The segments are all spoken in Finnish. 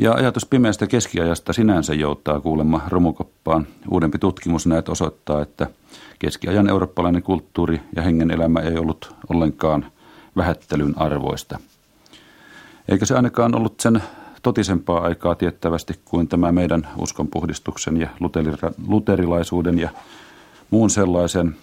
Ja ajatus pimeästä keskiajasta sinänsä jouttaa kuulemma romukoppaan. Uudempi tutkimus näet osoittaa, että keskiajan eurooppalainen kulttuuri ja hengen elämä ei ollut ollenkaan vähättelyn arvoista. Eikä se ainakaan ollut sen totisempaa aikaa tiettävästi kuin tämä meidän uskonpuhdistuksen ja luterilaisuuden ja muun sellaisen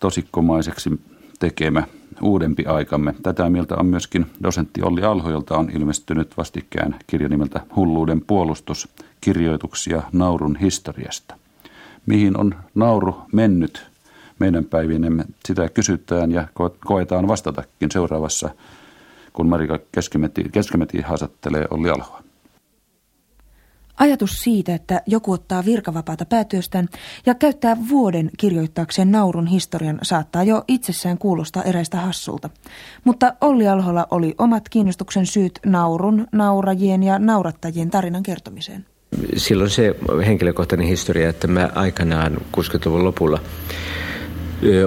tosikkomaiseksi tekemä uudempi aikamme. Tätä mieltä on myöskin dosentti Olli Alho, jolta on ilmestynyt vastikään kirja nimeltä Hulluuden puolustus, kirjoituksia naurun historiasta. Mihin on nauru mennyt meidän päivinemme? Sitä kysytään ja koetaan vastatakin seuraavassa, kun Marika Keskimäti, Keskimäti haastattelee Olli Alhoa. Ajatus siitä, että joku ottaa virkavapaata päätyöstään ja käyttää vuoden kirjoittaakseen naurun historian saattaa jo itsessään kuulostaa eräistä hassulta. Mutta Olli Alholla oli omat kiinnostuksen syyt naurun, naurajien ja naurattajien tarinan kertomiseen. Silloin se henkilökohtainen historia, että mä aikanaan 60-luvun lopulla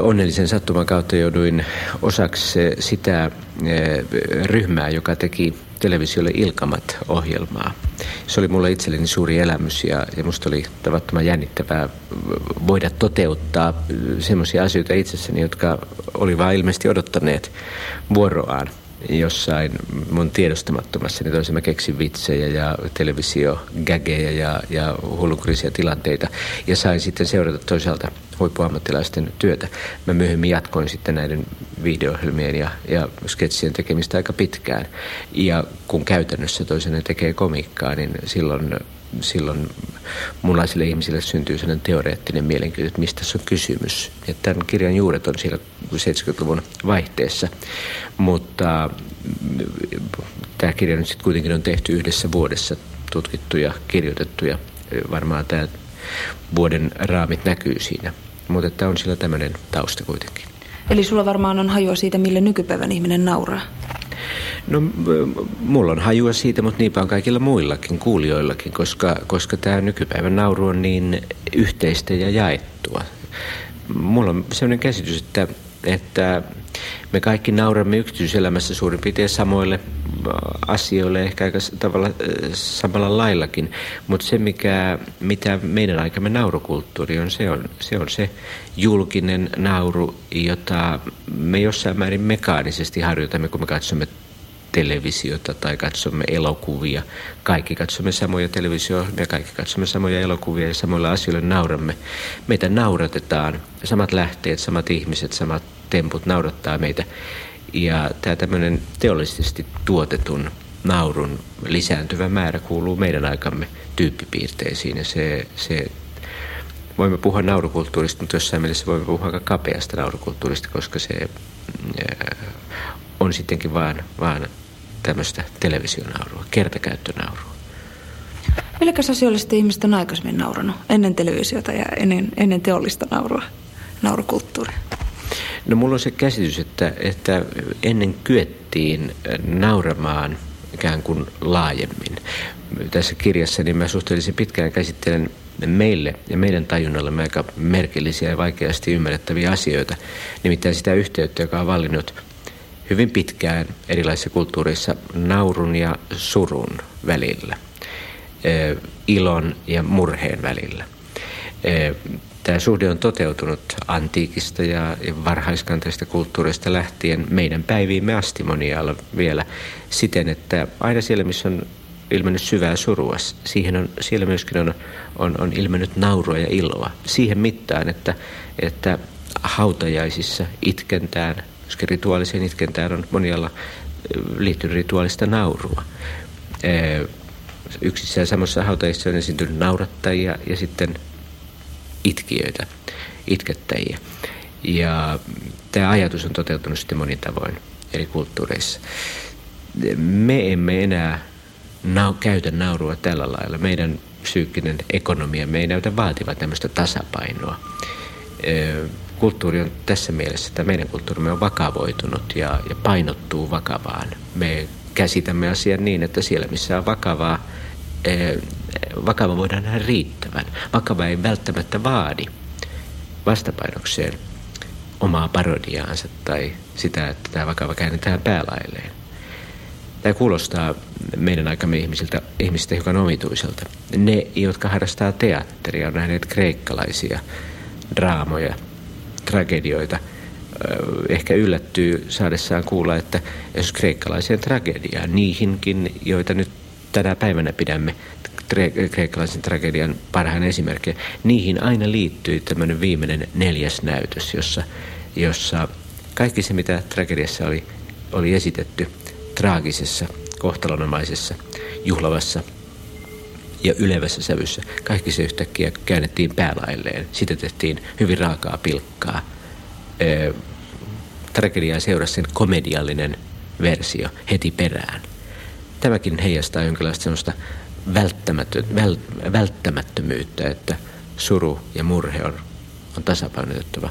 onnellisen sattuman kautta jouduin osaksi sitä ryhmää, joka teki televisiolle Ilkamat-ohjelmaa. Se oli mulle itselleni suuri elämys ja, ja musta oli tavattoman jännittävää voida toteuttaa semmoisia asioita itsessäni, jotka oli vaan ilmeisesti odottaneet vuoroaan jossain mun tiedostamattomassa, niin toisin mä keksin vitsejä ja televisio-gägejä ja, ja hullunkurisia tilanteita. Ja sain sitten seurata toisaalta huippuammattilaisten työtä. Mä myöhemmin jatkoin sitten näiden videoohjelmien ja, ja sketsien tekemistä aika pitkään. Ja kun käytännössä toisena tekee komiikkaa, niin silloin silloin munlaisille ihmisille syntyy sellainen teoreettinen mielenkiinto, että mistä se on kysymys. Ja tämän kirjan juuret on siellä 70-luvun vaihteessa, mutta tämä kirja nyt sitten kuitenkin on tehty yhdessä vuodessa tutkittu ja kirjoitettu ja varmaan tämä vuoden raamit näkyy siinä. Mutta tämä on sillä tämmöinen tausta kuitenkin. Eli sulla varmaan on hajua siitä, millä nykypäivän ihminen nauraa. No mulla on hajua siitä, mutta niinpä on kaikilla muillakin, kuulijoillakin, koska, koska tämä nykypäivän nauru on niin yhteistä ja jaettua. Mulla on sellainen käsitys, että, että me kaikki nauramme yksityiselämässä suurin piirtein samoille äh, asioille, ehkä aika tavalla äh, samalla laillakin. Mutta se, mikä, mitä meidän aikamme naurukulttuuri on, se on se, on se julkinen nauru, jota me jossain määrin mekaanisesti harjoitamme, kun me katsomme televisiota tai katsomme elokuvia. Kaikki katsomme samoja televisio me kaikki katsomme samoja elokuvia ja samoilla asioilla nauramme. Meitä nauratetaan, samat lähteet, samat ihmiset, samat temput naurattaa meitä. Ja tämä tämmöinen teollisesti tuotetun naurun lisääntyvä määrä kuuluu meidän aikamme tyyppipiirteisiin ja se, se voimme puhua naurukulttuurista, mutta jossain mielessä voimme puhua aika kapeasta naurukulttuurista, koska se on sittenkin vaan, vaan tämmöistä televisionaurua, kertakäyttönaurua. Millekäs asioille sitten ihmiset on aikaisemmin nauranut ennen televisiota ja ennen, ennen teollista naurua, naurukulttuuria? No mulla on se käsitys, että, että ennen kyettiin nauramaan ikään kuin laajemmin. Tässä kirjassa niin mä suhteellisen pitkään käsittelen meille ja meidän tajunnallemme aika merkillisiä ja vaikeasti ymmärrettäviä asioita. Nimittäin sitä yhteyttä, joka on vallinnut hyvin pitkään erilaisissa kulttuureissa naurun ja surun välillä, ilon ja murheen välillä. Tämä suhde on toteutunut antiikista ja varhaiskantaisesta kulttuurista lähtien meidän päiviimme asti monialla vielä siten, että aina siellä, missä on ilmennyt syvää surua, siihen on, siellä myöskin on, on, on ilmennyt naurua ja iloa. Siihen mittaan, että, että hautajaisissa itkentään, koska rituaaliseen itkentään on monialla liittynyt rituaalista naurua. Yksissä ja samassa hautajissa on esiintynyt naurattajia ja sitten itkijöitä, itkettäjiä. Ja tämä ajatus on toteutunut sitten monin tavoin eri kulttuureissa. Me emme enää nau, käytä naurua tällä lailla. Meidän psyykkinen ekonomia, me ei näytä vaativan tämmöistä tasapainoa. Kulttuuri on tässä mielessä, että meidän kulttuurimme on vakavoitunut ja, ja painottuu vakavaan. Me käsitämme asian niin, että siellä missä on vakavaa, vakava voidaan nähdä riittävän. Vakava ei välttämättä vaadi vastapainokseen omaa parodiaansa tai sitä, että tämä vakava käännetään päälailleen. Tämä kuulostaa meidän aikamme ihmisiltä, ihmisistä hiukan omituiselta. Ne, jotka harrastaa teatteria, on nähneet kreikkalaisia draamoja, tragedioita, ehkä yllättyy saadessaan kuulla, että jos kreikkalaiseen tragediaan, niihinkin, joita nyt tänä päivänä pidämme kreikkalaisen tragedian parhaan esimerkkejä, niihin aina liittyy tämmöinen viimeinen neljäs näytös, jossa, jossa kaikki se, mitä tragediassa oli, oli esitetty traagisessa, kohtalonomaisessa, juhlavassa ja ylevässä sävyssä, kaikki se yhtäkkiä käännettiin päälailleen. Sitä tehtiin hyvin raakaa pilkkaa. tragediaa seurasi sen komediallinen versio heti perään. Tämäkin heijastaa jonkinlaista välttämätö, väl, välttämättömyyttä, että suru ja murhe on, on tasapainotettava.